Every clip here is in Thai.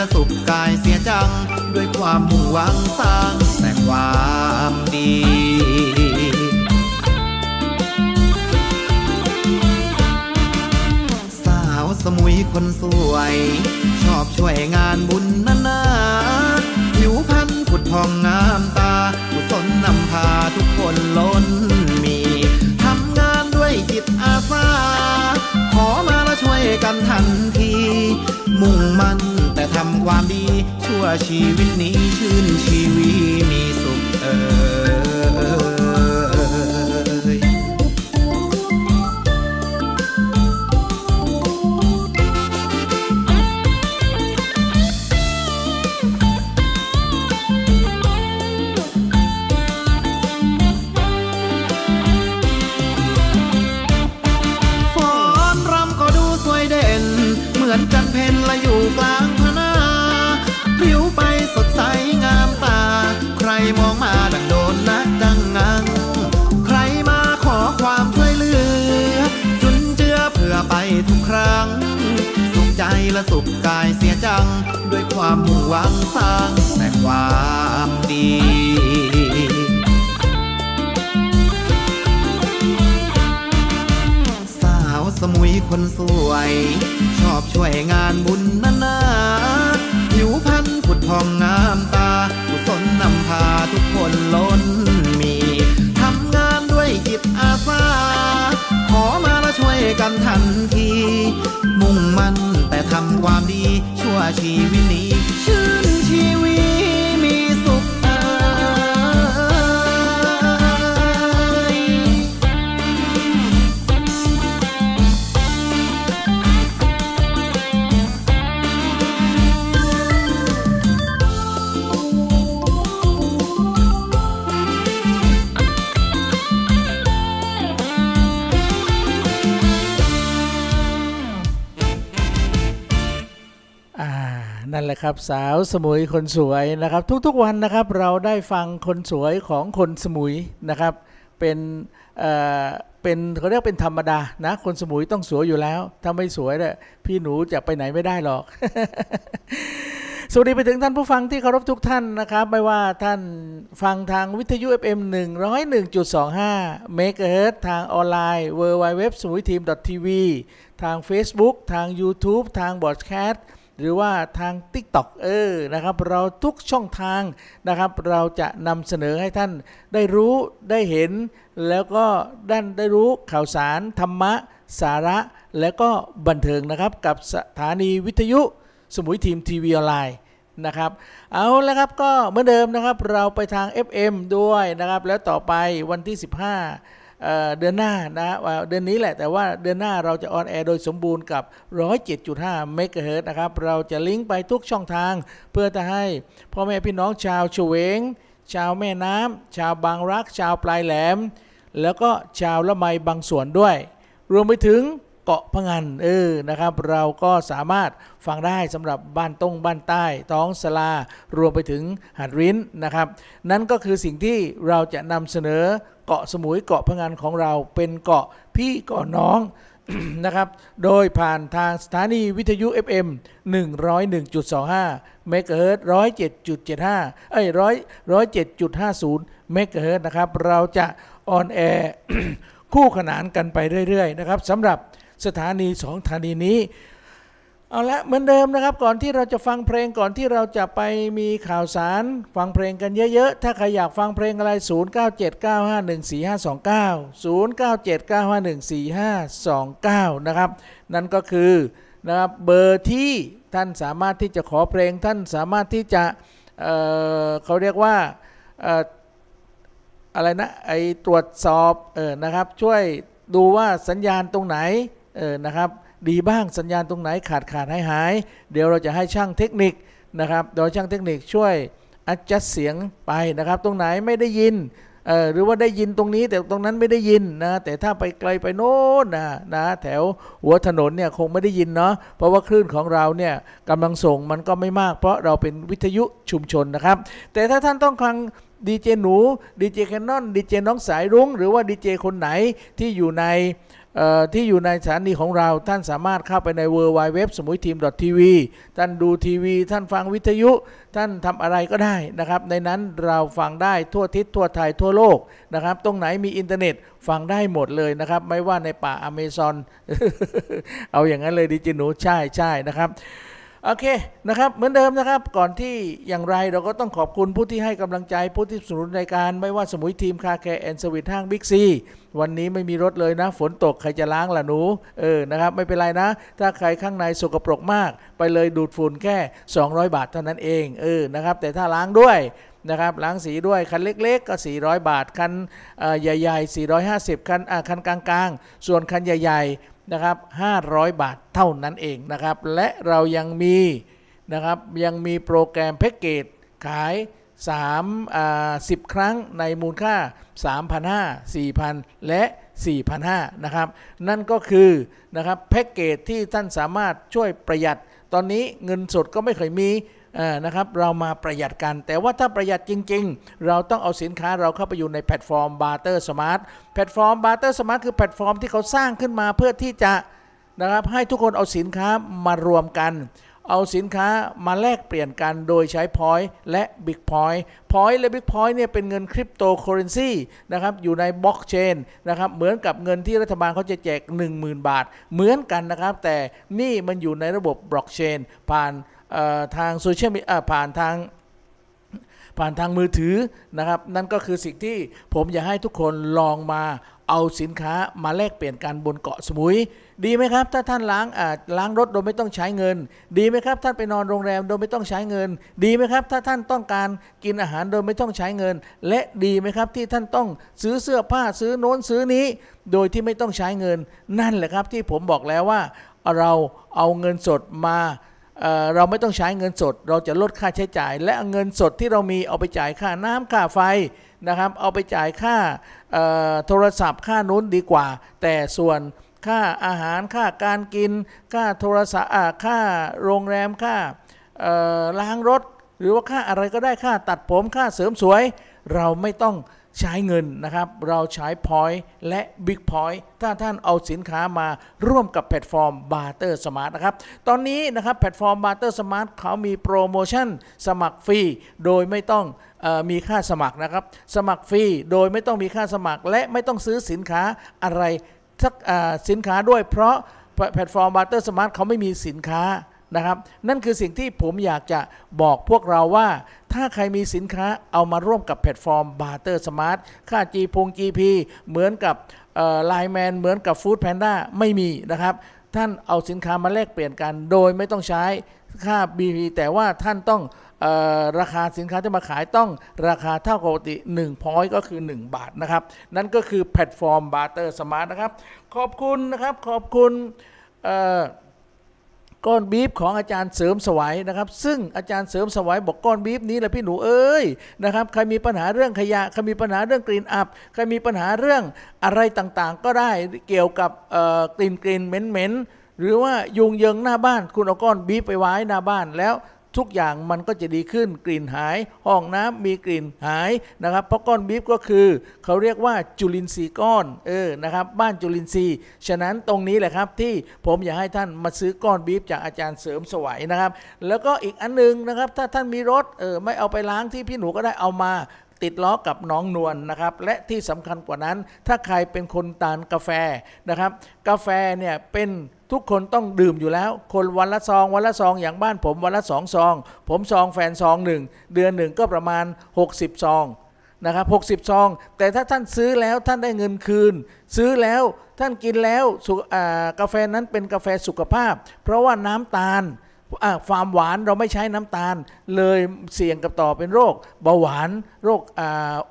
ละสุขกายเสียจัง ด้วยความมุ่งหวังสร้างแต่ความดีสาวสมุยคนสวย ชอบช่วยงานบุญนานาผิวพรรณผุดพองงามตากุศลนำพาทุกคนล้นมีทำงานด้วยจิตอาสา ขอมาและช่วยกันทันที มุ่งมั่น ทำความดี ชั่วชีวิตนี้ชื่นชีวีมีสุขเออ ใจและสุขกายเสียจัง ด้วยความมุ่งหวังสร้างแต่ความดีสาวสมุยคนสวย ชอบช่วยงานบุญนานาผิวพรรณผุดพองงามตากุศลนำพาทุกคนล้นมี ทำงานด้วยจิตอาสา ขอมาและช่วยกันทันที ความดีชั่วชีวิตนี้ชื่นชีวิต นะครับสาวสมุยคนสวยนะครับ ทุกๆวันนะครับเราได้ฟังคนสวยของคนสมุยนะครับ เป็นเอ่อเป็นเขาเรียกเป็นธรรมดานะ คนสมุยต้องสวยอยู่แล้ว ถ้าไม่สวยเนี่ยพี่หนูจะไปไหนไม่ได้หรอกสวัสดีไปถึงท่านผู้ฟังที่เคารพทุกท่านนะครับ ไม่ว่าท่านฟังทางวิทยุ FM 101.25 MHz ทางออนไลน์ w w w s m u i t e a m t v ทาง Facebook ทาง YouTube ทางบอดแคสต์ หรือว่าทาง TikTok เออนะครับเราทุกช่องทางนะครับ เราจะนำเสนอให้ท่านได้รู้ได้เห็น แล้วก็ด้านได้รู้ข่าวสารธรรมะ สาระ และก็บันเทิงนะครับ กับสถานีวิทยุสมุยทีมทีวีออนไลน์นะครับ เอาแล้วครับก็เหมือนเดิมนะครับ เราไปทาง FM ด้วยนะครับ แล้วต่อไปวันที่ 15 เดือนหน้านะเดือนนี้แหละแต่ว่าเดือนหน้าเราจะออนแอร์โดยสมบูรณ์กับ 107.5 เมกะเฮิรตซ์นะครับ เราจะลิงก์ไปทุกช่องทาง เพื่อจะให้พ่อแม่พี่น้องชาวเฉวง ชาวแม่น้ำชาวบางรัก ชาวปลายแหลม แล้วก็ชาวละไมบางส่วนด้วย รวมไปถึงเกาะพะงันเออนะครับ เราก็สามารถฟังได้สำหรับบ้านตรงบ้านใต้ ท้องศาลารวมไปถึงหัดริ้นนะครับ นั่นก็คือสิ่งที่เราจะนำเสนอ เกาะสมุยเกาะพะงันของเราเป็นเกาะพี่เกาะน้องนะครับ โดยผ่านทางสถานีวิทยุ FM 101.25 เมกะเฮิรตซ์ 107.75 เอ้ย107.50 เมกะเฮิรตซ์นะครับ เราจะออนแอร์คู่ขนานกันไปเรื่อยๆนะครับสำหรับสถานีสองสถานีนี้ เอาละเหมือนเดิมนะครับ ก่อนที่เราจะฟังเพลงก่อนที่เราจะไปมีข่าวสารฟังเพลงกันเยอะๆ ถ้าใครอยากฟังเพลงอะไร 09795145290979514529 นะครับ นั่นก็คือนะครับเบอร์ที่ท่านสามารถที่จะขอเพลงท่านสามารถที่จะเเขาเรียกว่าอะไรนะไอตรวจสอบออนะครับช่วยดูว่าสัญญาณตรงไหนเออนะครับ ดีบ้างสัญญาณตรงไหนขาดขาดหายหายเดี๋ยวเราจะให้ช่างเทคนิคนะครับโดยช่างเทคนิคช่วย adjust เสียงไปนะครับ ตรงไหนไม่ได้ยินหรือว่าได้ยินตรงนี้แต่ตรงนั้นไม่ได้ยินนะแต่ถ้าไปไกลไปโน้นนะนะแถวหัวถนนเนี่ยคงไม่ได้ยินเนาะเพราะว่าคลื่นของเราเนี่ยกำลังส่งมันก็ไม่มาก เพราะเราเป็นวิทยุชุมชนนะครับ แต่ถ้าท่านต้องฟังดีเจหนูดีเจแคนนอนดีเจน้องสายรุ้ง หรือว่าดีเจคนไหนที่อยู่ใน ที่อยู่ในสถานีของเราท่านสามารถเข้าไปใน www สมุยทีม .tv ท่านดูทีวี ท่านฟังวิทยุ ท่านทำอะไรก็ได้นะครับ ในนั้นเราฟังได้ทั่วทิศทั่วไทยทั่วโลกนะครับ ตรงไหนมีอินเทอร์เน็ตฟังได้หมดเลยนะครับ ไม่ว่าในป่าอเมซอน เอาอย่างนั้นเลยดีเจหนูใช่ใช่นะครับ โอเคนะครับ เหมือนเดิมนะครับ ก่อนที่อย่างไรเราก็ต้องขอบคุณผู้ที่ให้กำลังใจผู้ที่สนับสนุนรายการ ไม่ว่าสมุยทีม Car Care and Sweet ห้างบิ๊กซีวันนี้ไม่มีรถเลยนะ ฝนตก ใครจะล้างล่ะหนูเออนะครับ ไม่เป็นไรนะ ถ้าใครข้างในสกปรกมาก ไปเลยดูดฝุ่นแค่ 200 บาทเท่านั้นเองเออนะครับ แต่ถ้าล้างด้วยนะครับล้างสีด้วยคันเล็กๆ ก็ 400 บาท คันใหญ่ ๆ 450 คันอ่าคันกลางๆ ส่วนคันใหญ่ ๆ นะครับ500 บาทเท่านั้นเองนะครับ และเรายังมีนะครับยังมีโปรแกรมแพ็กเกจขาย3อ่า10 ครั้งในมูลค่า 3,500 4,000 และ 4,500นะครับ นั่นก็คือนะครับแพ็กเกจที่ท่านสามารถช่วยประหยัด ตอนนี้เงินสดก็ไม่เคยมี นะครับเรามาประหยัดกัน แต่ว่าถ้าประหยัดจริง ๆ เราต้องเอาสินค้าเราเข้าไปอยู่ในแพลตฟอร์ม Barter Smart แพลตฟอร์ม Barter Smart คือแพลตฟอร์มที่เขาสร้างขึ้นมาเพื่อที่จะนะครับให้ทุกคนเอาสินค้ามารวมกัน เอาสินค้ามาแลกเปลี่ยนกันโดยใช้ Point และ Big Point Point และ Big Point เนี่ยเป็นเงินคริปโตเคอเรนซีนะครับอยู่ในบล็อกเชนนะครับเหมือนกับเงินที่รัฐบาลเขาจะแจก 10,000 บาท เหมือนกันนะครับ แต่นี่มันอยู่ในระบบบล็อกเชนผ่าน ทางโซเชียลมีผ่านทางผ่านทางมือถือนะครับ นั่นก็คือสิ่งที่ผมอยากให้ทุกคนลองมาเอาสินค้ามาแลกเปลี่ยนกันบนเกาะสมุย ดีไหมครับ ถ้าท่านล้างล้างรถโดยไม่ต้องใช้เงิน ดีไหมครับท่านไปนอนโรงแรมโดยไม่ต้องใช้เงิน ดีไหมครับ ถ้าท่านต้องการกินอาหารโดยไม่ต้องใช้เงิน และดีไหมครับที่ท่านต้องซื้อเสื้อผ้าซื้อโน้นซื้อนี้ โดยที่ไม่ต้องใช้เงิน นั่นแหละครับที่ผมบอกแล้วว่า เราเอาเงินสดมา เเราไม่ต้องใช้เงินสด เราจะลดค่าใช้จ่าย และเอาเงินสดที่เรามีเอาไปจ่ายค่าน้ำค่าไฟนะครับ เอาไปจ่ายค่าโทรศัพท์ค่านู้นดีกว่า แต่ส่วนค่าอาหารค่าการกิน ค่าโทรศัพท์ค่าโรงแรมค่าล้างรถ หรือว่าค่าอะไรก็ได้ค่าตัดผมค่าเสริมสวย เราไม่ต้อง ใช้เงินนะครับ เราใช้ Point และ Big Point ถ้าท่านเอาสินค้ามาร่วมกับแพลตฟอร์ม Barter Smart นะครับ ตอนนี้นะครับแพลตฟอร์ม Barter Smart เขามีโปรโมชั่นสมัครฟรี โดยไม่ต้องออมีค่าสมัครนะครับ สมัครฟรีโดยไม่ต้องมีค่าสมัคร และไม่ต้องซื้อสินค้าอะไรสักสินค้าด้วยเพราะแพลตฟอร์ม Barter Smart เขาไม่มีสินค้า นะครับ นั่นคือสิ่งที่ผมอยากจะบอกพวกเราว่า ถ้าใครมีสินค้าเอามาร่วมกับแพลตฟอร์ม Barter Smart ค่า G พง GP เหมือนกับ LINE MAN เหมือนกับ Food Panda ไม่มีนะครับ ท่านเอาสินค้ามาแลกเปลี่ยนกัน โดยไม่ต้องใช้ค่า GP แต่ว่าท่านต้องออราคาสินค้าที่มาขายต้องราคาเท่ากับปกติ1พอยก็คือ 1 บาทนะครับ นั่นก็คือแพลตฟอร์ม Barter Smart นะครับ ขอบคุณนะครับ ขอบคุณ ก้อนบีฟของอาจารย์เสริมสวัยนะครับ ซึ่งอาจารย์เสริมสวัยบอกก้อนบีฟนี้แหละพี่หนูเอ้ยนะครับใครมีปัญหาเรื่องขยะใครมีปัญหาเรื่องกลิ่นอับใครมีปัญหาเรื่องอะไรต่างๆ ก็ได้เกี่ยวกับกลิ่นกลิ่นเหม็นๆหรือว่ายุงเยิงหน้าบ้าน คุณเอาก้อนบีฟไปไว้หน้าบ้านแล้ว ทุกอย่างมันก็จะดีขึ้นกลิ่นหาย ห้องน้ำมีกลิ่นหายนะครับเพราะก้อนบีฟก็คือ เขาเรียกว่าจุลินทรีย์ก้อนเออนะครับบ้านจุลินทรีย์ฉะนั้นตรงนี้แหละครับที่ผมอยากให้ท่านมาซื้อก้อนบีฟจากอาจารย์เสริมสวัยนะครับ แล้วก็อีกอันนึงนะครับ ถ้าท่านมีรถเออไม่เอาไปล้างที่พี่หนูก็ได้เอามาติดล้อกับน้องนวลนนะครับ และที่สำคัญกว่านั้น ถ้าใครเป็นคนทานกาแฟนะครับ กาแฟเนี่ยเป็น ทุกคนต้องดื่มอยู่แล้ว คนวันละซอง วันละซองอย่างบ้านผมวันละสองซอง ผมซองแฟนซองหนึ่งเดือนหนึ่งก็ประมาณ 60 ซองนะครับ60 ซอง แต่ถ้าท่านซื้อแล้วท่านได้เงินคืน ซื้อแล้วท่านกินแล้วกาแฟนั้นเป็นกาแฟสุขภาพ เพราะว่าน้ำตาลความหวานเราไม่ใช้น้ำตาล เลยเสี่ยงกับต่อเป็นโรคเบาหวานโรค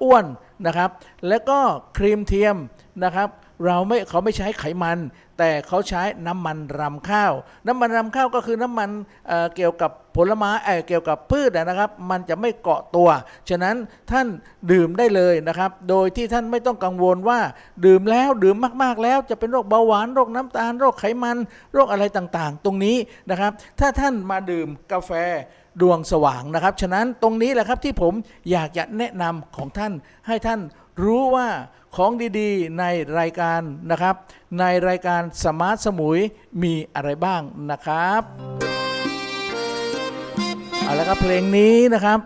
อ้วนนะครับ แล้วก็ครีมเทียมนะครับ เราไม่เขาไม่ใช้ไขมัน แต่เขาใช้น้ำมันรำข้าว น้ำมันรำข้าวก็คือน้ำมันเเกี่ยวกับผลไม้เเกี่ยวกับพืชนะครับ มันจะไม่เกาะตัว ฉะนั้นท่านดื่มได้เลยนะครับ โดยที่ท่านไม่ต้องกังวลว่า ดื่มแล้วดื่มมากๆแล้ว จะเป็นโรคเบาหวานโรคน้ำตาลโรคไขมันโรคอะไรต่างๆ ตรงนี้นะครับ ถ้าท่านมาดื่มกาแฟดวงสว่างนะครับ ฉะนั้นตรงนี้แหละครับที่ผมอยากจะแนะนำของท่านให้ท่านรู้ว่า ของดีๆ ในรายการนะครับ ในรายการสมาร์ทสมุยมีอะไรบ้างนะครับเอาละครับเพลงนี้นะครับ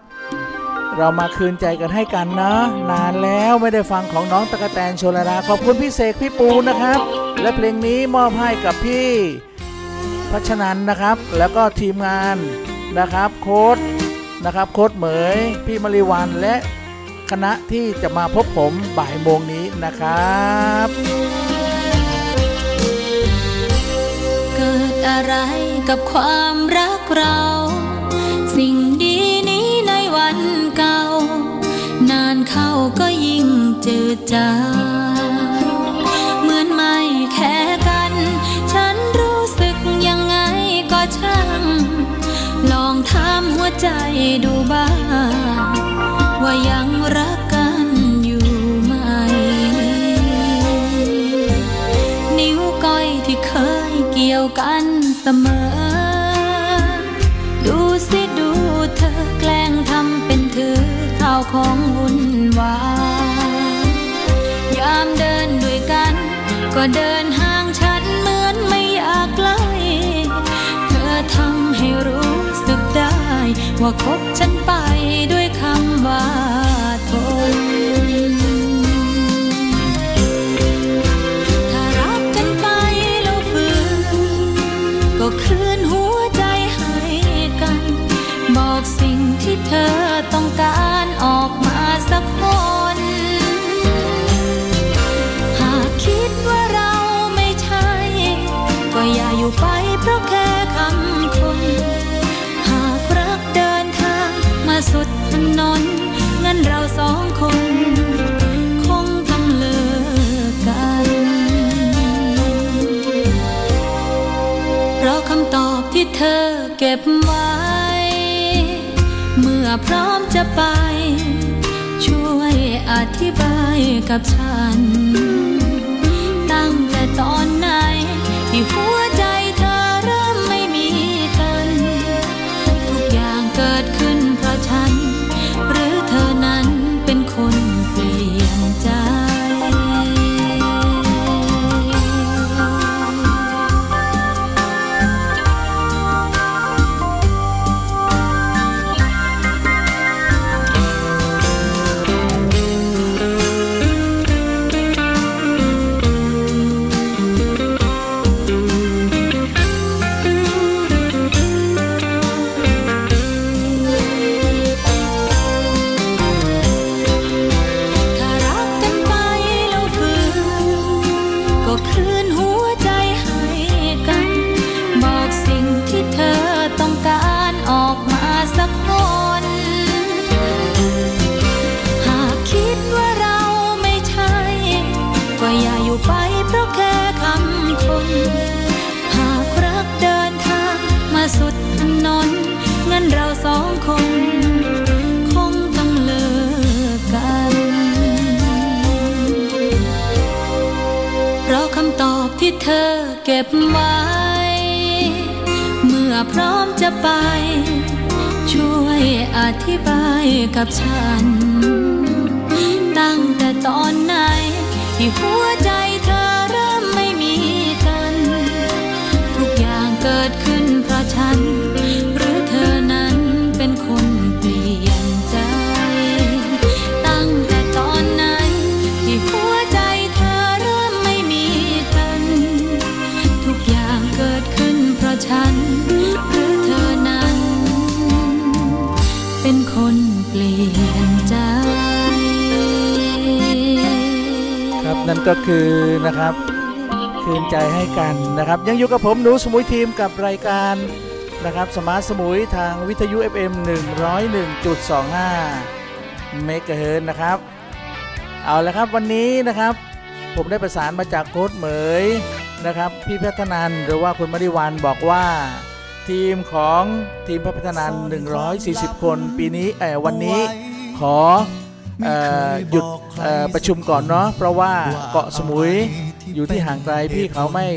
เรามาคืนใจกันให้กันนะ นานแล้วไม่ได้ฟังของน้องตะกะแตนโชลดาขอบคุณพี่เสกพี่ปูนะครับ และเพลงนี้มอบให้กับพี่พัชนันนะครับ แล้วก็ทีมงานนะครับ โค้ดนะครับ โค้ดเหมย พี่มริวันและ คณะที่จะมาพบผมบ่ายโมงนี้นะครับเกิดอะไรกับความรักเรา สิ่งดีนี้ในวันเก่า นานเข้าก็ยิ่งจืดจางเหมือนไม่แค่กัน ฉันรู้สึกยังไงก็ช่าง ลองถามหัวใจดูบ้าง สมอ ดูสิดูเธอแกล้งทำเป็นถือข้าวของวุ่นวายยามเดินด้วยกัน ก็เดินห่างฉันเหมือนไม่อยากใกล้เธอทำให้รู้สึกได้ ว่าคบฉันไปด้วยคำว่า ที่เธอต้องการออกมาสักคน หากคิดว่าเราไม่ใช่ ก็อย่าอยู่ไปเพราะแค่คำคน หากรักเดินทางมาสุดถนนงั้นเราสองคนคงต้องเลิกกันเพราะคำตอบที่เธอเก็บไว้เมื่อ พร้อมจะไป ช่วยอธิบายกับฉัน ตั้งแต่ตอนไหนที่หัว เก็บไว้ เมื่อพร้อมจะไป ช่วยอธิบายกับฉัน ตั้งแต่ตอนไหนที่หัวใจ ก็คือนะครับ คืนใจให้กันนะครับ ยังอยู่กับผมหนูสมุยทีมกับรายการนะครับ Smart สมุยทางวิทยุ FM 101.25เมกะเฮิรตซ์นะครับ เอาละครับวันนี้นะครับ ผมได้ประสานมาจากโค้ชเหมยนะครับ พี่พัฒนันหรือว่าคุณมริวันบอกว่าทีมของทีมพัฒนัน140 คน ปีนี้เออวันนี้ขอ หยุดประชุมก่อนเนาะเพราะว่าเกาะสมุยอยู่ที่ห่างไกลพี่เขาไม่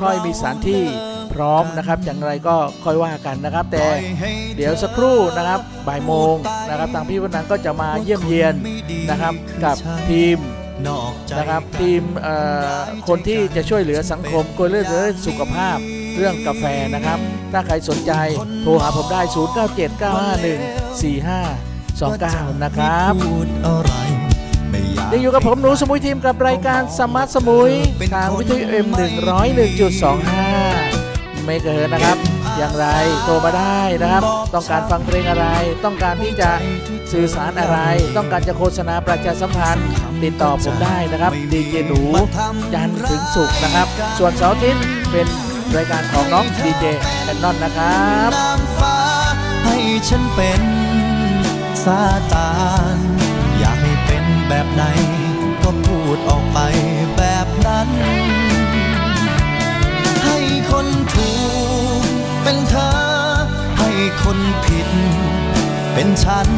ค่อยมีสถานที่พร้อมนะครับอย่างไรก็ค่อยว่ากันนะครับ แต่เดี๋ยวสักครู่นะครับบ่ายโมงนะครับทางพี่พัฒนันก็จะมาเยี่ยมเยียนนะครับกับทีมนะครับทีมคนที่จะช่วยเหลือสังคมกวยเลือดเรื่องสุขภาพเรื่องกาแฟนะครับ ถ้าใครสนใจโทรหาผมได้ 0979514529 นะครับพูดอะไรไม่อยากยังอยู่กับผมหนูสมุยทีมกับรายการ Smart สมุยทางวิทยุ M 101.25เมกะเฮิรตซ์นะครับ อย่างไรโทรมาได้นะครับ ต้องการฟังเพลงอะไร ต้องการที่จะสื่อสารอะไร ต้องการจะโฆษณาประชาสัมพันธ์ ติดต่อผมได้นะครับดีเจหนูจันทร์ถึงศุกร์นะครับ ส่วนเสาร์อาทิตย์เป็นรายการของน้องดีเจแคนนอนนะครับนางฟ้าให้ฉันเป็น ซาตานอยากให้เป็นแบบไหน ก็พูดออกไปแบบนั้น ให้คนถูกเป็นเธอ ให้คนผิด เป็นฉัน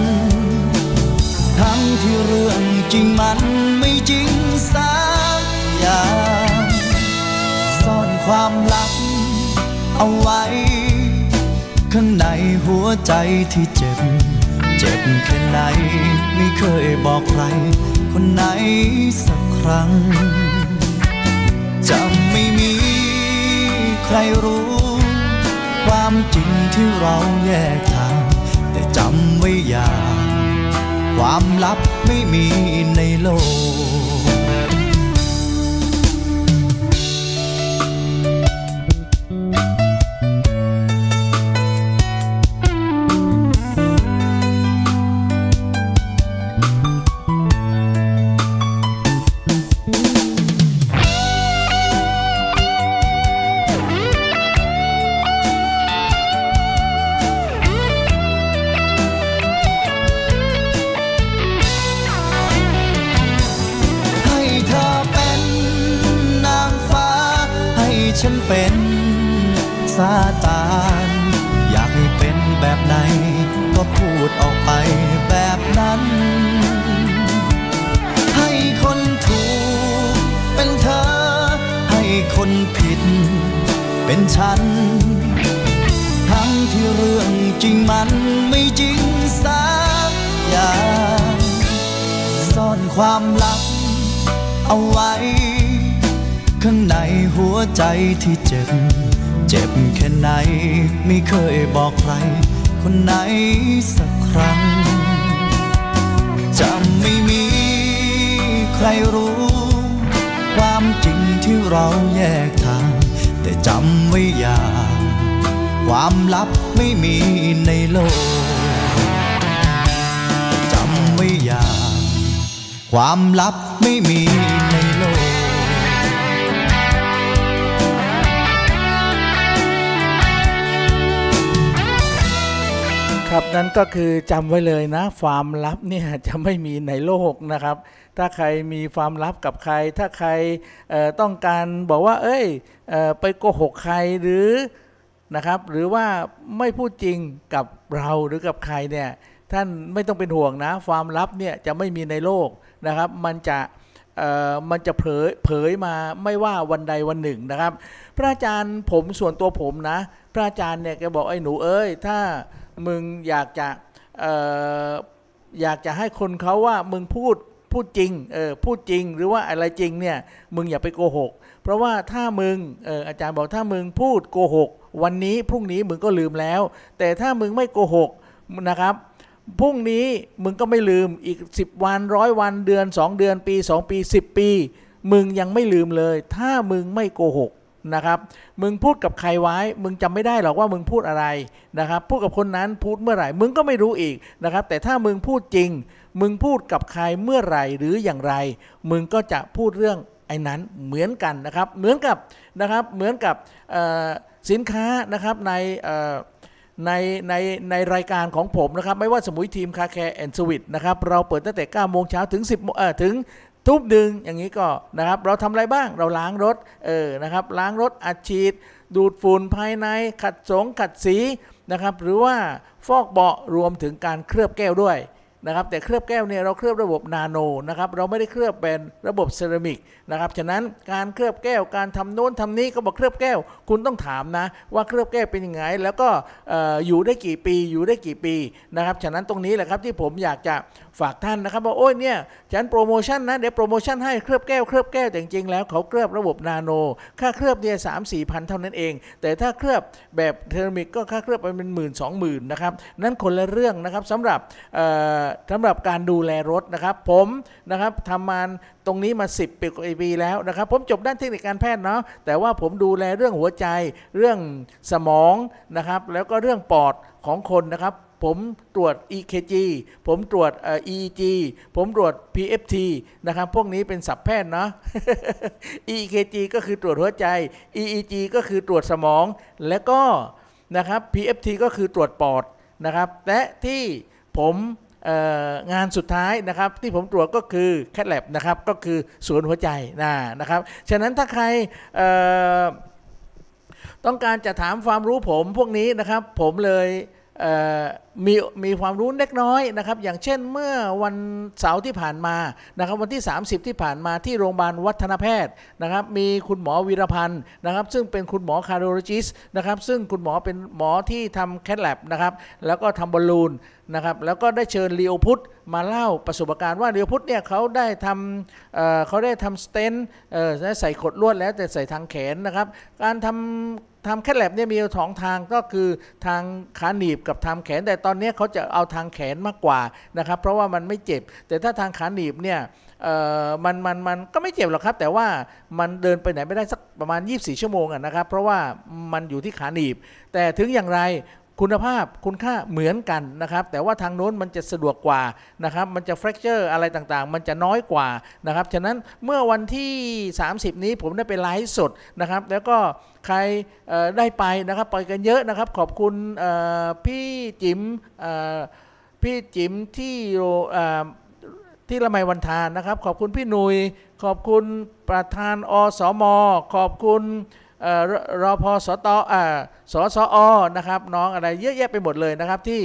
ทั้งที่เรื่องจริงมันไม่จริงสักอย่างซ่อนความลับเอาไว้ ข้างในหัวใจที่เจ็บ เจ็บแค่ไหน ไม่เคยบอกใคร คนไหนสักครั้ง จะไม่มีใครรู้ ความจริงที่เราแยกทาง แต่จำไว้อย่างความลับไม่มีในโลก ครับนั่นก็คือจำไว้เลยนะความลับเนี่ยจะไม่มีในโลกนะครับ ถ้าใครมีความลับกับใคร ถ้าใครต้องการบอกว่า เอ้ยอไปโกหกใครหรือนะครับ หรือว่าไม่พูดจริงกับเราหรือกับใครเนี่ยท่านไม่ต้องเป็นห่วงนะ ความลับเนี่ยจะไม่มีในโลกนะครับ มันจะเอ่อมันจะเผยเผยมาไม่ว่าวันใดวันหนึ่งนะครับ พระอาจารย์ผมส่วนตัวผมนะ พระอาจารย์เนี่ยแกบอกไอ้หนูเอ้ยถ้า มึงอยากจะเอ่ออยากจะให้คนเขาว่ามึงพูดพูดจริงเออพูดจริงหรือว่าอะไรจริงเนี่ยมึงอย่าไปโกหก เพราะว่าถ้ามึงเอออาจารย์บอกถ้ามึงพูดโกหก วันนี้พรุ่งนี้มึงก็ลืมแล้ว แต่ถ้ามึงไม่โกหกนะครับพรุ่งนี้มึงก็ไม่ลืมอีก 10 วันร้อยวันเดือน 2 เดือนปี 2 ปี 10 ปี มึงยังไม่ลืมเลย ถ้ามึงไม่โกหก นะครับ มึงพูดกับใครไว้ มึงจำไม่ได้หรอกว่ามึงพูดอะไรนะครับพูดกับคนนั้นพูดเมื่อไหร่ มึงก็ไม่รู้อีกนะครับ แต่ถ้ามึงพูดจริง มึงพูดกับใครเมื่อไหร่หรืออย่างไร มึงก็จะพูดเรื่องไอ้นั้นเหมือนกันนะครับ เหมือนกับนะครับ เหมือนกับสินค้านะครับในในในในรายการของผมนะครับ ไม่ว่าสมุยทีม Car Care and Sweet นะครับ เราเปิดตั้งแต่9โมงเช้าถึง 10โมงเออถึง ทุบดึงอย่างนี้ก็นะครับ เราทำอะไรบ้างเราล้างรถเออนะครับ ล้างรถอัดฉีด ดูดฝุ่นภายใน ขัดสงขัดสีนะครับ หรือว่าฟอกเบาะรวมถึงการเคลือบแก้วด้วย นะครับแต่เคลือบแก้วเนี่ยเราเคลือบระบบนาโนนะครับเราไม่ได้เคลือบเป็นระบบเซรามิกนะครับฉะนั้นการเคลือบแก้วการทำโน้นทำนี้ก็บอกเคลือบแก้ว คุณต้องถามนะ ว่าเคลือบแก้วเป็นยังไง แล้วก็เอ่อยู่ได้กี่ปีอยู่ได้กี่ปีนะครับฉะนั้นตรงนี้แหละครับที่ผมอยากจะฝากท่านนะครับว่าโอ้ยเนี่ยฉันโปรโมชั่นนะเดี๋ยวโปรโมชั่นให้เคลือบแก้วเคลือบแก้วแต่จริงๆแล้วเขาเคลือบระบบนาโน ค่าเคลือบเนี่ยสามสี่พันเท่านั้นเอง แต่ถ้าเคลือบแบบ ceramic ก็ค่าเคลือบไปเป็นหมื่นสองหมื่นนะครับนั่นคนละเรื่องนะครับสำหรับเอ่อสำหรับการดูแลรถนะครับ ผมนะครับทำมาตรงนี้มา 10ปีกว่าปีแล้วนะครับ ผมจบด้านเทคนิคการแพทย์เนาะแต่ว่าผมดูแลเรื่องหัวใจเรื่องสมองนะครับ แล้วก็เรื่องปอดของคนนะครับผมตรวจ EKG ผมตรวจ EEG ผมตรวจ PFT นะครับ พวกนี้เป็นศัพท์แพทย์เนาะ EKG ก็คือตรวจหัวใจ EEG ก็คือตรวจสมอง และก็นะครับ PFT ก็คือตรวจปอดนะครับ และที่ผม งานสุดท้ายนะครับที่ผมตรวจก็คือแคทแลบนะครับก็คือสวนหัวใจนะนะครับฉะนั้นถ้าใครต้องการจะถามความรู้ผมพวกนี้นะครับผมเลยเมีมีความรู้เล็กน้อยนะครับ อย่างเช่นเมื่อวันเสาร์ที่ผ่านมานะครับ วันที่ 30 ที่ผ่านมาที่โรงพยาบาลวัฒนแพทย์นะครับ มีคุณหมอวีรพันธ์นะครับ ซึ่งเป็นคุณหมอ cardiologist นะครับ ซึ่งคุณหมอเป็นหมอที่ทำ cath lab นะครับ แล้วก็ทำบอลลูนนะครับ แล้วก็ได้เชิญลีโอพุฒมาเล่าประสบการณ์ว่าลีโอพุทธเนี่ยเขาได้ทำเเขาได้ทำสเตนเใส่ขดลวดแล้วแต่ใส่ทางแขนนะครับ การทำทำแคทแลบเนี่ยมีสองทางก็คือทางขาหนีบกับทำแขนแต่ตอนอนนี้เขาจะเอาทางแขนมากกว่านะครับ เพราะว่ามันไม่เจ็บ แต่ถ้าทางขาหนีบเนี่ยมันมันมันก็ไม่เจ็บหรอกครับ แต่ว่ามันเดินไปไหนไม่ได้สักประมาณ 24 ชั่วโมงอะนะครับ เพราะว่ามันอยู่ที่ขาหนีบ แต่ถึงอย่างไร คุณภาพคุณค่าเหมือนกันนะครับ แต่ว่าทางโน้นมันจะสะดวกกว่านะครับ มันจะ fracture อะไรต่างๆ มันจะน้อยกว่านะครับ ฉะนั้นเมื่อวันที่ 30 นี้ผมได้ไปไลฟ์สดนะครับ แล้วก็ใครได้ไปนะครับไปกันเยอะนะครับ ขอบคุณพี่จิ๋มพี่จิ๋มที่ที่ละไมวันทานนะครับ ขอบคุณพี่หนุย ขอบคุณประธานอสม ขอบคุณ รอพอสตอสตอสสอนะครับน้องอะไรเยอะแยะไปหมดเลยนะครับที่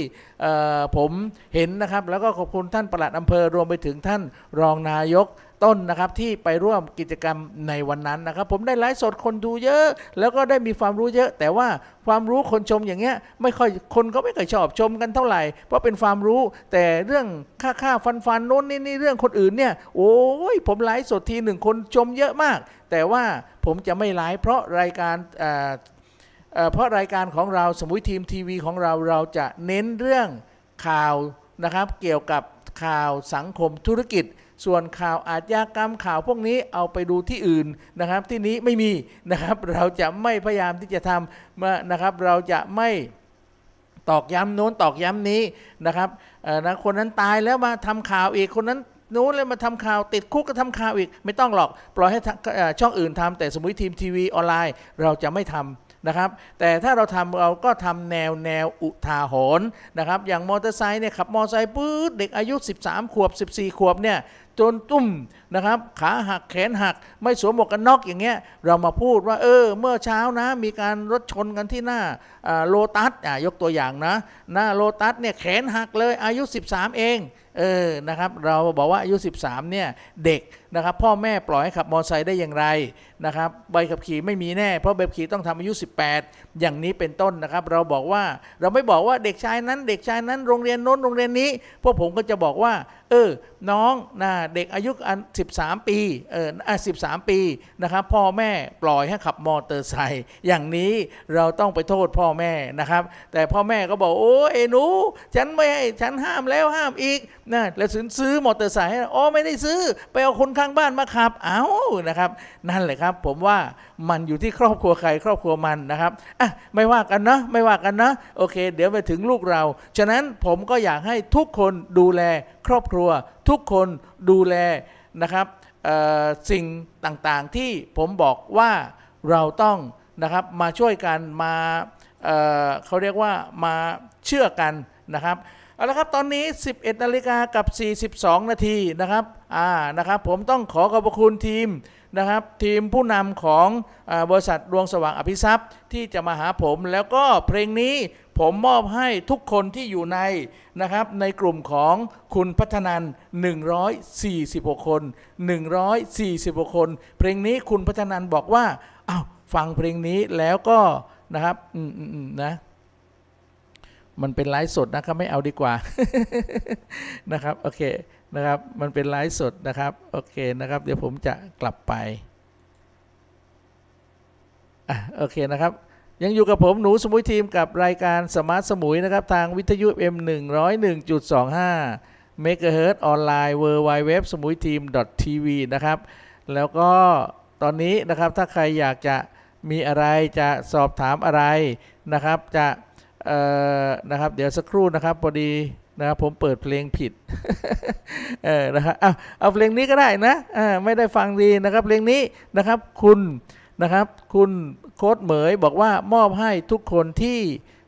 ผมเห็นนะครับแล้วก็ขอบคุณท่านประหลัดอำเภอรวมไปถึงท่านรองนายก ต้นนะครับที่ไปร่วมกิจกรรมในวันนั้นนะครับ ผมได้ไลฟ์สดคนดูเยอะ แล้วก็ได้มีความรู้เยอะ แต่ว่าความรู้คนชมอย่างเงี้ยไม่ค่อยคนก็ไม่เคยชอบชมกันเท่าไหร่ เพราะเป็นความรู้แต่เรื่องค่าค่าฟันฟันโน้นนี่นี่เรื่องคนอื่นเนี่ยโอ้ยผมไลฟ์สดทีหนึ่งคนชมเยอะมาก แต่ว่าผมจะไม่ไลฟ์เพราะรายการเเเพราะรายการของเราสมุยทีมทีวีของเราเราจะเน้นเรื่องข่าว นะครับเกี่ยวกับข่าวสังคมธุรกิจ ส่วนข่าวอาชญากรรมข่าวพวกนี้เอาไปดูที่อื่นนะครับ ที่นี้ไม่มีนะครับเราจะไม่พยายามที่จะทำมานะครับ เราจะไม่ตอกย้ำโน้นตอกย้ำนี้นะครับนะคนนั้นตายแล้วมาทำข่าวอีกคนนั้นนู้นเลยมาทำข่าวติดคุกก็ทำข่าวอีก ไม่ต้องหรอก ปล่อยให้ช่องอื่นทำแต่สมุยทีมทีวีออนไลน์ เราจะไม่ทำ นะครับ แต่ถ้าเราทำเราก็ทำแนวแนวอุทาหรณ์นะครับ อย่างมอเตอร์ไซค์เนี่ยขับมอเตอร์ไซค์ปื๊ดเด็กอายุ 13 ขวบ 14 ขวบเนี่ยจนตุ้มนะครับขาหักแขนหัก ไม่สวมหมวกกันน็อกอย่างเงี้ยเรามาพูดว่าเออเมื่อเช้านะ มีการรถชนกันที่หน้าโลตัสอะยกตัวอย่างนะ หน้าโลตัสเนี่ยแขนหักเลยอายุ 13 เองเออนะครับเราบอกว่าอายุ 13เนี่ยเด็กนะครับพ่อแม่ปล่อยให้ขับมอเตอร์ไซค์ได้อย่างไรนะครับใบขับขี่ไม่มีแน่ เพราะใบขับขี่ต้องทำอายุ 18 อย่างนี้เป็นต้นนะครับ เราบอกว่าเราไม่บอกว่าเด็กชายนั้น เด็กชายนั้นโรงเรียนโน้นโรงเรียนนี้ พวกผมก็จะบอกว่า เออน้องนะเด็กอายุ13 ปีเอออะ13 ปีนะครับพ่อแม่ปล่อยให้ขับมอเตอร์ไซค์อย่างนี้เราต้องไปโทษพ่อแม่นะครับ แต่พ่อแม่ก็บอกโอ้เอหนูฉันไม่ให้ฉันห้ามแล้วห้ามอีกนะแล้วซื้อซื้อมอเตอร์ไซค์ให้อ๋อไม่ได้ซื้อ ไปเอาคนข้างบ้านมาขับเอานะครับ นั่นแหละครับ ผมว่ามันอยู่ที่ครอบครัวใครครอบครัวมันนะครับอะไม่ว่ากันนะไม่ว่ากันนะโอเค เดี๋ยวไปถึงลูกเรา ฉะนั้นผมก็อยากให้ทุกคนดูแลครอบครัว ทุกคนดูแล นะครับสิ่งต่างๆที่ผมบอกว่าเราต้องนะครับมาช่วยกันมาเเขาเรียกว่ามาเชื่อกันนะครับเอาละครับตอนนี้ 11นาฬิกากับ 42 นาทีนะครับอ่านะครับ ผมต้องขอขอบคุณทีมนะครับ ทีมผู้นำของอบริษัทดวงสว่างอภิทรัพย์ที่จะมาหาผมแล้วก็เพลงนี้ ผมมอบให้ทุกคนที่อยู่ในนะครับในกลุ่มของคุณพัฒนัน146 คน 146 คน เพลงนี้คุณพัฒนันบอกว่าอ้าวฟังเพลงนี้แล้วก็นะครับอืมนะมันเป็นไลฟ์สดนะครับไม่เอาดีกว่านะครับโอเคนะครับมันเป็นไลฟ์สดนะครับโอเคนะครับ เดี๋ยวผมจะกลับไปอะโอเคนะครับ ยังอยู่กับผมหนูสมุยทีมกับรายการ Smart สมุยนะครับ ทางวิทยุ M 101.25เมกะเฮิร์ออนไลน์ w w w สมุยทีม TV นะครับ แล้วก็ตอนนี้นะครับถ้าใครอยากจะมีอะไรจะสอบถามอะไรนะครับ จะนะครับเดี๋ยวสักครู่นะครับพอดีนะครับผมเปิดเพลงผิดเออนะครับเอาเอาเพลงนี้ก็ได้นะไม่ได้ฟังดีนะครับเพลงนี้นะครับคุณ นะครับ คุณโค้ดเหมยบอกว่ามอบให้ทุกคนที่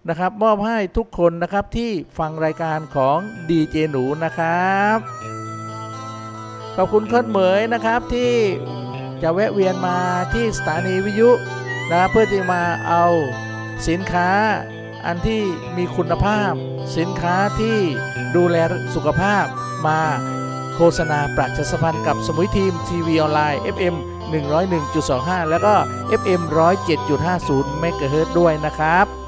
นะครับ มอบให้ทุกคนนะครับที่ฟังรายการของดีเจหนูนะครับ ขอบคุณโค้ดเหมยนะครับที่จะแวะเวียนมาที่สถานีวิทยุนะเพื่อที่มาเอาสินค้าอันที่มีคุณภาพ สินค้าที่ดูแลสุขภาพมาโฆษณาประชาสัมพันธ์กับสมุยทีมทีวีออนไลน์ FM 101.25 แล้วก็ FM 107.50เมกะเฮิรตด้วยนะครับ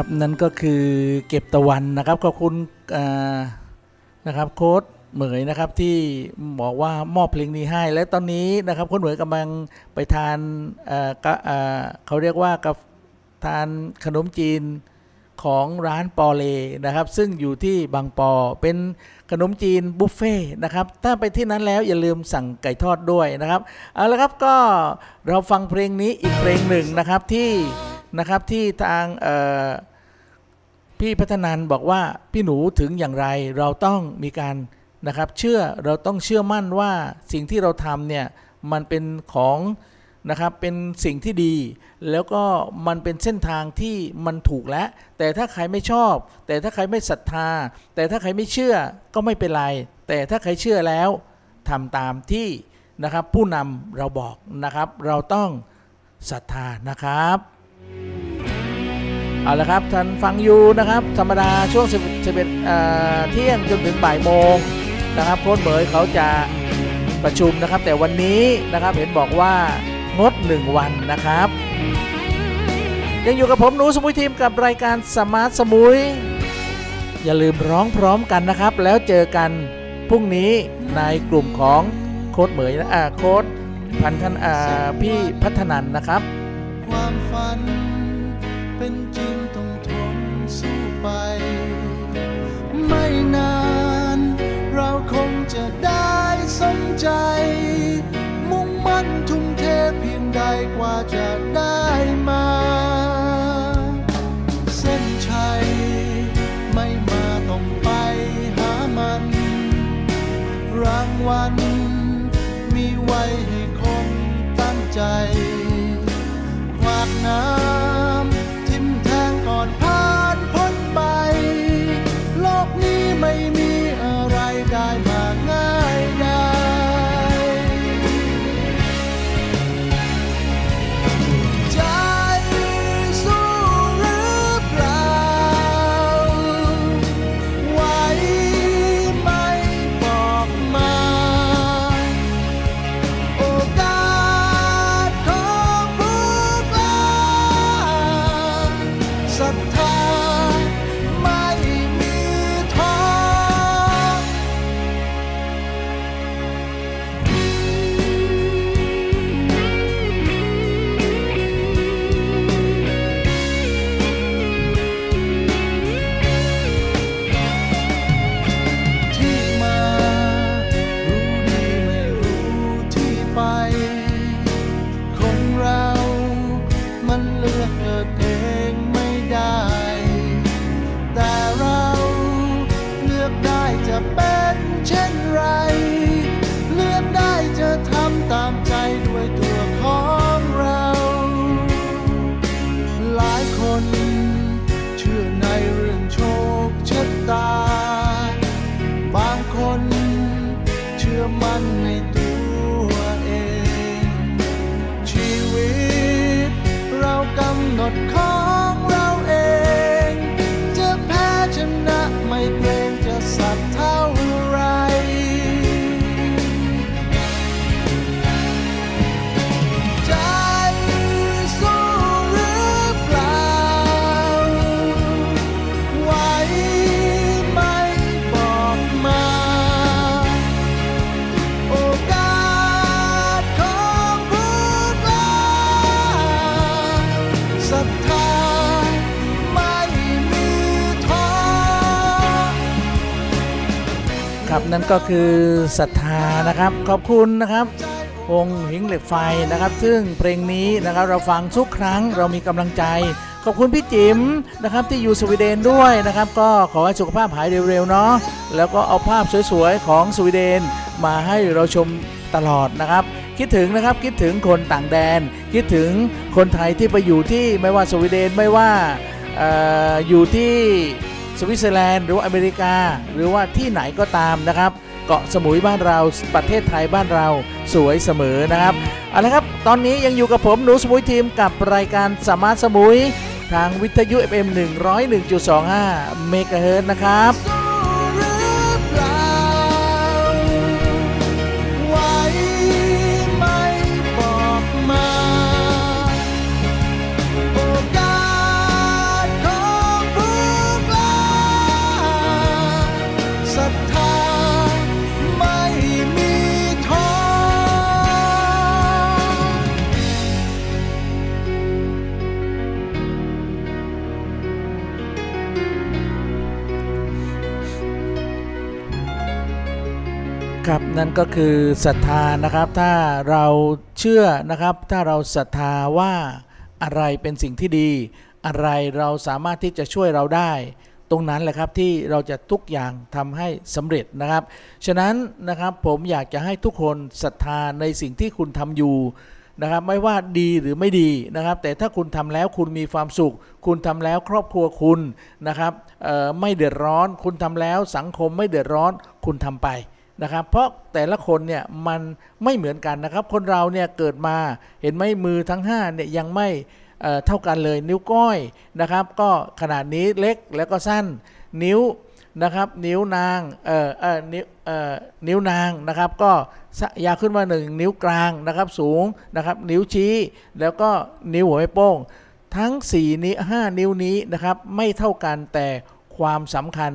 ครับนั่นก็คือเก็บตะวันนะครับขอบคุณนะครับโค้ดเหมยนะครับที่บอกว่ามอบเพลงนี้ให้ และตอนนี้นะครับโค้ดเหมยกำลังไปทานเขาเรียกว่ากับทานขนมจีนของร้านปอเลนะครับ ซึ่งอยู่ที่บางปอเป็นขนมจีนบุฟเฟ่ต์นะครับ ถ้าไปที่นั้นแล้วอย่าลืมสั่งไก่ทอดด้วยนะครับเอาละครับก็เราฟังเพลงนี้อีกเพลงหนึ่งนะครับที่นะครับที่ทางเอ่อ พี่พัฒนันบอกว่าพี่หนูถึงอย่างไรเราต้องมีการนะครับ เชื่อเราต้องเชื่อมั่นว่าสิ่งที่เราทำเนี่ยมันเป็นของนะครับเป็นสิ่งที่ดี แล้วก็มันเป็นเส้นทางที่มันถูกแล้ว แต่ถ้าใครไม่ชอบ แต่ถ้าใครไม่ศรัทธา แต่ถ้าใครไม่เชื่อก็ไม่เป็นไร แต่ถ้าใครเชื่อแล้วทำตามที่นะครับผู้นำเราบอกนะครับ เราต้องศรัทธานะครับ เอาละครับท่านฟังอยู่นะครับธรรมดาช่วง 11เอ่อเที่ยงจนถึงบ่ายโมงนะครับโค้ชเหมยเขาจะประชุมนะครับ แต่วันนี้นะครับเห็นบอกว่างด 1 วันนะครับ ยังอยู่กับผมหนูสมุยทีมกับรายการสมาร์ทสมุย อย่าลืมร้องพร้อมกันนะครับ แล้วเจอกันพรุ่งนี้ในกลุ่มของโค้ดเหมยนะอ่าโค้ดพันธนอ่าพี่พัฒนันนะครับ ความฝัน เป็นจริงต้องทนสู้ไป ไม่นาน เราคงจะได้สมใจ มุ่งมั่นทุ่มเทเพียงใดกว่าจะได้มา เส้นชัย ไม่มาต้องไปหามัน รางวัลมีไว้ให้คนตั้งใจขวากน้ำ ไม่มี ก็คือศรัทธานะครับ ขอบคุณนะครับวงหิงเหล็กไฟนะครับ ซึ่งเพลงนี้นะครับเราฟังทุกครั้งเรามีกำลังใจ ขอบคุณพี่จิ๋มนะครับที่อยู่สวีเดนด้วยนะครับ ก็ขอให้สุขภาพหายเร็วๆเนาะแล้วก็เอาภาพสวยๆของสวีเดนมาให้เราชมตลอดนะครับ คิดถึงนะครับคิดถึงคนต่างแดน คิดถึงคนไทยที่ไปอยู่ที่ไม่ว่าสวีเดนไม่ว่าอออยู่ที่ สวิตเซอร์แลนด์ หรืออเมริกา หรือว่าที่ไหนก็ตามนะครับ เกาะสมุยบ้านเราประเทศไทยบ้านเราสวยเสมอนะครับเอาละครับ ตอนนี้ยังอยู่กับผมหนูสมุยทีมกับรายการ Smart สมุย ทางวิทยุ FM 101.25 เมกะเฮิรตซ์นะครับ นั่นก็คือศรัทธานะครับ ถ้าเราเชื่อนะครับ ถ้าเราศรัทธาว่าอะไรเป็นสิ่งที่ดี อะไรเราสามารถที่จะช่วยเราได้ ตรงนั้นแหละครับที่เราจะทุกอย่างทำให้สำเร็จนะครับ ฉะนั้นนะครับผมอยากจะให้ทุกคนศรัทธาในสิ่งที่คุณทำอยู่นะครับไม่ว่าดีหรือไม่ดีนะครับ แต่ถ้าคุณทำแล้วคุณมีความสุข คุณทำแล้วครอบครัวคุณนะครับไม่เดือดร้อน คุณทำแล้วสังคมไม่เดือดร้อนคุณทำไป นะครับ เพราะแต่ละคนเนี่ยมันไม่เหมือนกันนะครับ คนเราเนี่ยเกิดมาเห็นไหมมือทั้ง5เนี่ยยังไม่เท่ากันเลยนิ้วก้อยนะครับ ก็ขนาดนี้เล็กแล้วก็สั้นนิ้วนะครับ นิ้วนางเอ่อเอ่อนิ้วเอ่อนิ้วนางนะครับ ก็ยาวขึ้นมาหนึ่งนิ้วกลางนะครับสูงนะครับ นิ้วชี้แล้วก็นิ้วหัวแม่โป้ง ทั้ง4นิ้ว5นิ้วนี้นะครับ ไม่เท่ากันแต่ความสำคัญ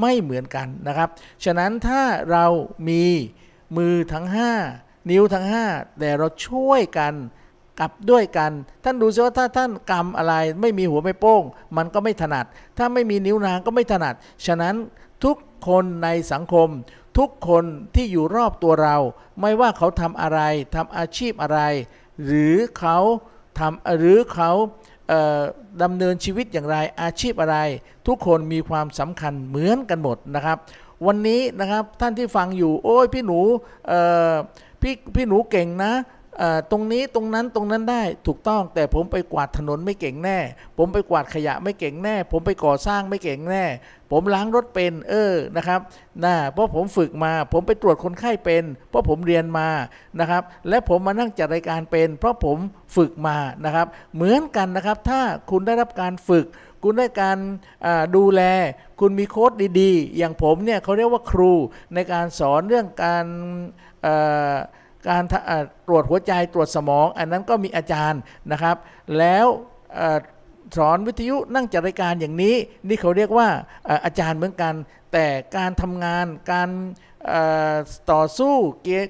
ไม่เหมือนกันนะครับ ฉะนั้นถ้าเรามีมือทั้ง 5 นิ้วทั้ง 5 แต่เราช่วยกันกลับด้วยกัน ท่านดูซิว่าถ้าท่านกำอะไรไม่มีหัวไม่โป้ง มันก็ไม่ถนัด ถ้าไม่มีนิ้วนางก็ไม่ถนัด ฉะนั้นทุกคนในสังคม ทุกคนที่อยู่รอบตัวเรา ไม่ว่าเขาทำอะไรทำอาชีพอะไร หรือเขาทำหรือเขาเดำเนินชีวิตอย่างไรอาชีพอะไร ทุกคนมีความสำคัญเหมือนกันหมดนะครับ วันนี้นะครับท่านที่ฟังอยู่ โอ้ยพี่หนูพี่พี่หนูเก่งนะ ตรงนี้ตรงนั้นตรงนั้นได้ถูกต้องแต่ผมไปกวาดถนนไม่เก่งแน่ ผมไปกวาดขยะไม่เก่งแน่ ผมไปก่อสร้างไม่เก่งแน่ ผมล้างรถเป็นเออนะครับนะเพราะผมฝึกมา ผมไปตรวจคนไข้เป็น เพราะผมเรียนมานะครับ และผมมานั่งจัดรายการเป็น เพราะผมฝึกมานะครับ เหมือนกันนะครับ ถ้าคุณได้รับการฝึก คุณได้การดูแล คุณมีโค้ดดีๆ อย่างผมเนี่ยเขาเรียกว่าครูในการสอนเรื่องการออ การตรวจหัวใจตรวจสมอง อันนั้นก็มีอาจารย์นะครับ แล้วสอนวิทยุนั่งจัดรายการอย่างนี้ นี่เขาเรียกว่าอาจารย์เหมือนกัน แต่การทำงานการต่อสู้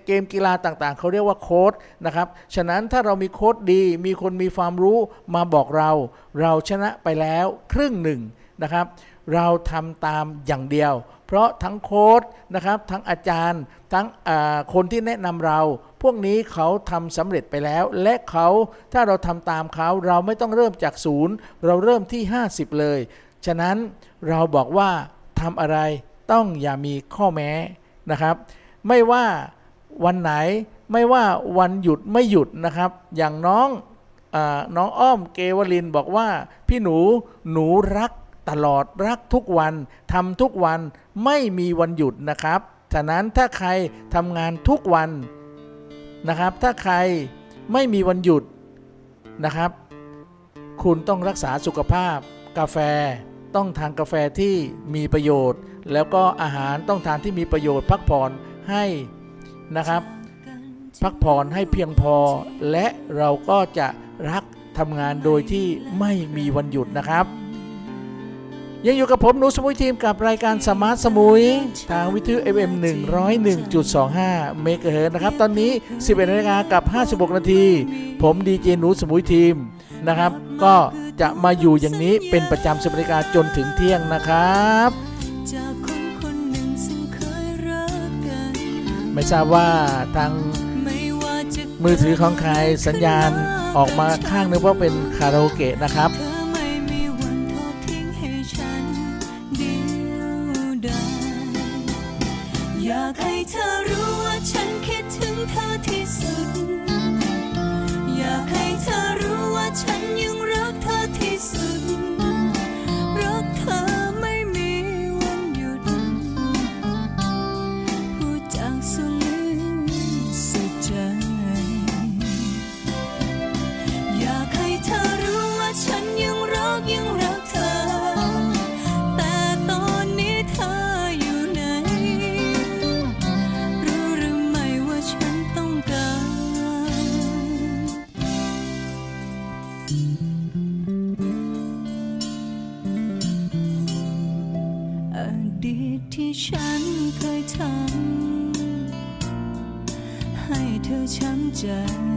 เกมกีฬาต่างๆ เขาเรียกว่าโค้ดนะครับ ฉะนั้นถ้าเรามีโค้ดดี มีคนมีความรู้มาบอกเรา เราชนะไปแล้วครึ่งหนึ่งนะครับ เราทำตามอย่างเดียว เพราะทั้งโค้ดนะครับทั้งอาจารย์ ทั้งคนที่แนะนำเรา พวกนี้เขาทำสำเร็จไปแล้ว และเขาถ้าเราทำตามเขาเราไม่ต้องเริ่มจากศูนย์เราเริ่มที่ 50 เลย ฉะนั้นเราบอกว่าทำอะไรต้องอย่ามีข้อแม้นะครับ ไม่ว่าวันไหนไม่ว่าวันหยุดไม่หยุดนะครับ อย่างน้องอน้องอ้อมเกวลินบอกว่า พี่หนูหนูรัก ตลอดรักทุกวันทำทุกวันไม่มีวันหยุดนะครับ ฉะนั้นถ้าใครทำงานทุกวันนะครับ ถ้าใครไม่มีวันหยุดนะครับ คุณต้องรักษาสุขภาพ กาแฟต้องทานกาแฟที่มีประโยชน์ แล้วก็อาหารต้องทานที่มีประโยชน์ พักผ่อนให้นะครับ พักผ่อนให้เพียงพอ และเราก็จะรักทำงานโดยที่ไม่มีวันหยุดนะครับ ยังอยู่กับผมหนูสมุยทีมกับรายการสมาร์ทสมุย ทางวิทยุ FM 101.25 เมกะเฮิรตซ์นะครับ ตอนนี้ 11นาฬิกากับ 56 นาที ผมดีเจหนูสมุยทีมนะครับ ก็จะมาอยู่อย่างนี้เป็นประจำ10นาฬิกาจนถึงเที่ยงนะครับจากคนคนหนึ่งซึ่งเคยรักกันไม่ทราบว่าทางไม่ว่าจะมือถือของใครสัญญาณออกมาข้างนึงเพราะเป็นคาราโอเกะนะครับากให้เธอรู้ว่าฉันคิดถึงเธอที่สุด ใจ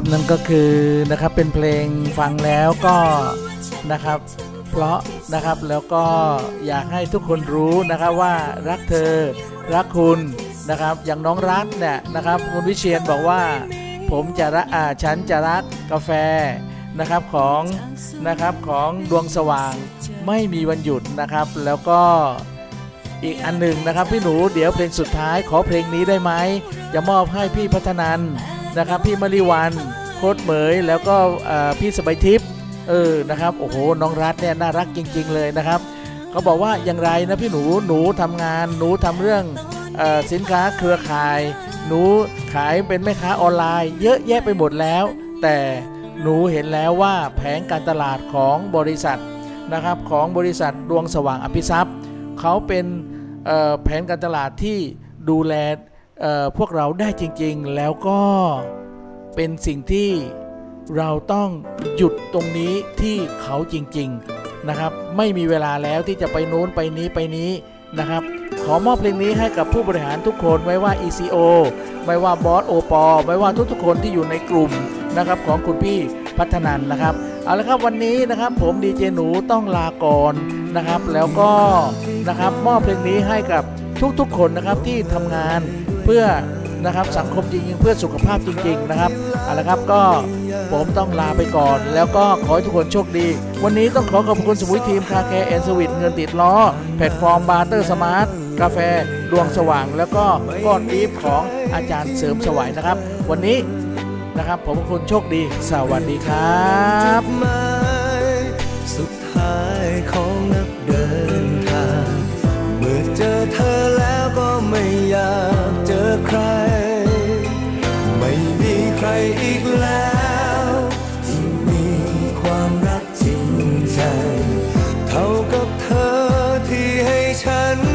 ครับนั่นก็คือนะครับเป็นเพลงฟังแล้วก็นะครับ เพราะนะครับแล้วก็อยากให้ทุกคนรู้นะครับว่ารักเธอรักคุณนะครับ อย่างน้องรัฐเนี่ยนะครับคุณวิเชียนบอกว่า ผมจะรักอ่าฉันจะรักกาแฟนะครับของนะครับของดวงสว่างไม่มีวันหยุดนะครับ แล้วก็อีกอันหนึ่งนะครับ พี่หนูเดี๋ยวเพลงสุดท้ายขอเพลงนี้ได้ไหมจะมอบให้พี่พัฒนัน นะครับพี่มาริวันโคตรเหมยแล้วก็พี่สบายทิพย์เออนะครับโอ้โหน้องรัฐเนี่ยน่ารักจริง ๆ เลยนะครับเขาบอกว่าอย่างไรนะพี่หนูหนูทำงานหนูทำเรื่องออสินค้าเครือข่าย หนูขายเป็นแม่ค้าออนไลน์ เยอะแยะไปหมดแล้ว แต่หนูเห็นแล้วว่าแผงการตลาดของบริษัทนะครับของบริษัทดวงสว่างอภิทรัพย์เขาเป็นแผนการตลาดที่ดูแล พวกเราได้จริงๆ แล้วก็เป็นสิ่งที่เราต้องหยุดตรงนี้ที่เขาจริงๆนะครับ ไม่มีเวลาแล้วที่จะไปโน้นไปนี้ไปนี้นะครับ ขอมอบเพลงนี้ให้กับผู้บริหารทุกคนไม่ว่า ECO ไม่ว่าบอสโอปอไม่ว่าทุกๆคนที่อยู่ในกลุ่มนะครับของคุณพี่พัฒนันนะครับเอาละครับวันนี้นะครับผมดีเจหนูต้องลาก่อนนะครับ แล้วก็นะครับมอบเพลงนี้ให้กับทุกๆคนนะครับที่ทำงาน เพื่อนะครับสังคมจริงๆ เพื่อสุขภาพจริง ๆ นะครับเอาละครับก็ผมต้องลาไปก่อน แล้วก็ขอให้ทุกคนโชคดี วันนี้ต้องขอขอบคุณสมุยทีม Car Care and Sweet เงินติดล้อ แพลตฟอร์ม Barter Smart กาแฟ ดวงสว่าง แล้วก็ก้อนอีฟของอาจารย์เสริมสวัยนะครับ วันนี้นะครับผมขอบคุณโชคดี สวัสดีครับ สุดท้ายของนักเดิน อเจอเธอแล้วก็ไม่อยากเจอใคร ไม่มีใครอีกแล้ว ที่มีความรักจริงใจ เท่ากับเธอที่ให้ฉัน